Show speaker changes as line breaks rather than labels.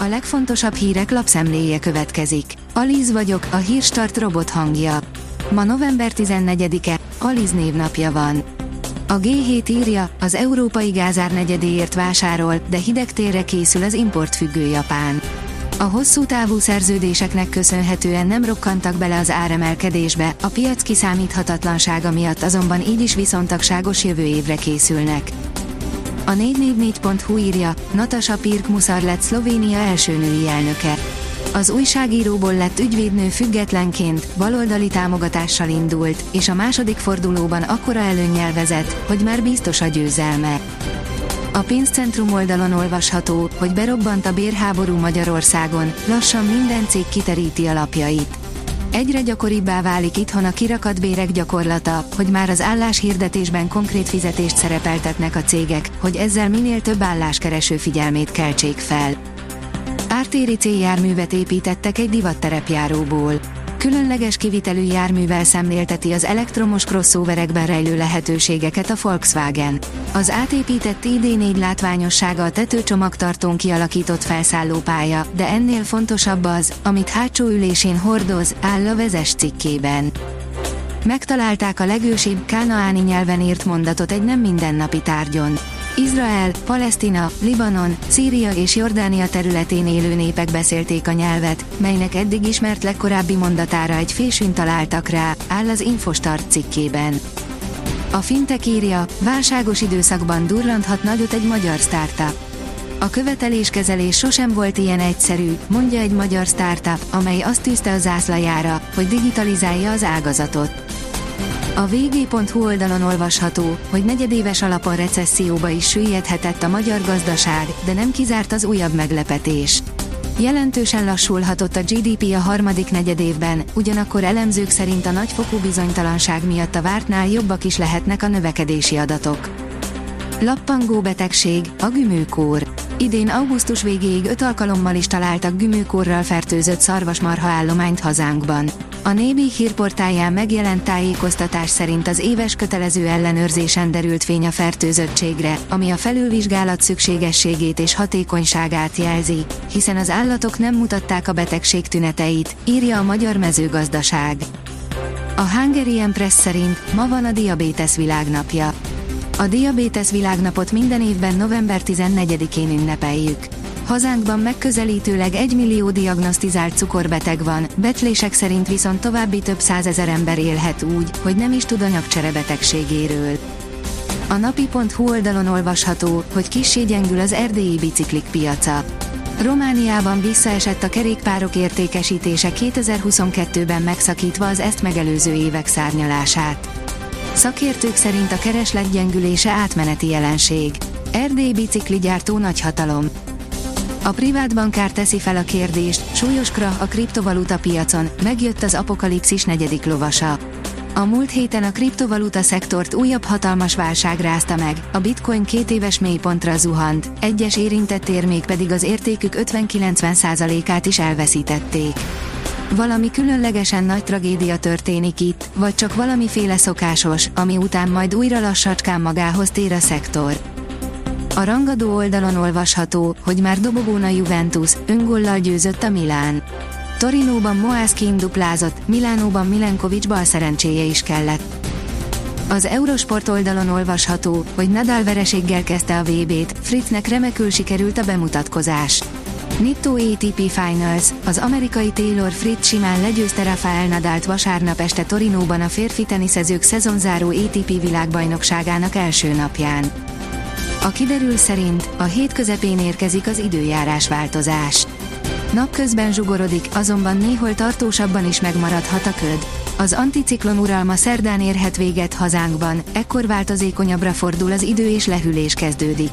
A legfontosabb hírek lapszemléje következik. Alíz vagyok, a hírstart robot hangja. Ma november 14-e, Aliz névnapja van. A G7 írja, az európai gázár negyedéért vásárol, de hidegtérre készül az importfüggő Japán. A hosszú távú szerződéseknek köszönhetően nem rokkantak bele az áremelkedésbe, a piac kiszámíthatatlansága miatt azonban így is viszontagságos jövő évre készülnek. A 444.hu írja, Natasha Pirk Muszar lett Szlovénia első női elnöke. Az újságíróból lett ügyvédnő függetlenként, baloldali támogatással indult, és a második fordulóban akkora előnnyel vezet, hogy már biztos a győzelme. A pénzcentrum oldalon olvasható, hogy berobbant a bérháború Magyarországon, lassan minden cég kiteríti alapjait. Egyre gyakoribbá válik itthon a kirakat bérek gyakorlata, hogy már az álláshirdetésben konkrét fizetést szerepeltetnek a cégek, hogy ezzel minél több álláskereső figyelmét keltsék fel. Ártéri céljárművet építettek egy divatterepjáróból. Különleges kivitelű járművel szemlélteti az elektromos crossoverekben rejlő lehetőségeket a Volkswagen. Az átépített ID4 látványossága a tetőcsomagtartón kialakított felszállópálya, de ennél fontosabb az, amit hátsó ülésén hordoz, áll a vezes cikkében. Megtalálták a legősibb kánaáni nyelven írt mondatot egy nem mindennapi tárgyon. Izrael, Palesztina, Libanon, Szíria és Jordánia területén élő népek beszélték a nyelvet, melynek eddig ismert legkorábbi mondatára egy fésűn találtak rá, áll az Infostart cikkében. A fintek írja, válságos időszakban durranthat nagyot egy magyar startup. A követeléskezelés sosem volt ilyen egyszerű, mondja egy magyar startup, amely azt tűzte a zászlajára, hogy digitalizálja az ágazatot. A vg.hu oldalon olvasható, hogy negyedéves alapon recesszióba is süllyedhetett a magyar gazdaság, de nem kizárt az újabb meglepetés. Jelentősen lassulhatott a GDP a harmadik negyedévben, ugyanakkor elemzők szerint a nagyfokú bizonytalanság miatt a vártnál jobbak is lehetnek a növekedési adatok. Lappangó betegség, a gümőkór. Idén augusztus végéig öt alkalommal is találtak gümőkórral fertőzött szarvasmarha állományt hazánkban. A Nébi hírportáján megjelent tájékoztatás szerint az éves kötelező ellenőrzésen derült fény a fertőzöttségre, ami a felülvizsgálat szükségességét és hatékonyságát jelzi, hiszen az állatok nem mutatták a betegség tüneteit, írja a Magyar Mezőgazdaság. A Hungarian Press szerint ma van a diabétesz világnapja. A diabétesz világnapot minden évben november 14-én ünnepeljük. Hazánkban megközelítőleg 1 millió diagnosztizált cukorbeteg van, becslések szerint viszont további több százezer ember élhet úgy, hogy nem is tud anyagcsere betegségéről. A napi.hu oldalon olvasható, hogy kissé gyengül az erdélyi biciklik piaca. Romániában visszaesett a kerékpárok értékesítése 2022-ben megszakítva az ezt megelőző évek szárnyalását. Szakértők szerint a kereslet gyengülése átmeneti jelenség. Erdély bicikligyártó nagyhatalom. A privát bankár teszi fel a kérdést, súlyos krach a kriptovaluta piacon, megjött az apokalipszis negyedik lovasa. A múlt héten a kriptovaluta szektort újabb hatalmas válság rázta meg, a bitcoin két éves mélypontra zuhant, egyes érintett érmék pedig az értékük 50-90%-át is elveszítették. Valami különlegesen nagy tragédia történik itt, vagy csak valamiféle szokásos, ami után majd újra lassacskán magához tér a szektor. A rangadó oldalon olvasható, hogy már dobogón a Juventus, öngollal győzött a Milán. Torinóban Moászkin duplázott, Milánóban Milenkovics bal szerencséje is kellett. Az Eurosport oldalon olvasható, hogy Nadal vereséggel kezdte a VB-t, Fritznek remekül sikerült a bemutatkozás. Nitto ATP Finals, az amerikai Taylor Fritz simán legyőzte Rafael Nadalt vasárnap este Torinóban a férfi teniszezők szezonzáró ATP világbajnokságának első napján. A kiderül szerint a hét közepén érkezik az időjárás változás. Napközben zsugorodik, azonban néhol tartósabban is megmaradhat a köd. Az anticiklon uralma szerdán érhet véget hazánkban, ekkor változékonyabbra fordul az idő és lehűlés kezdődik.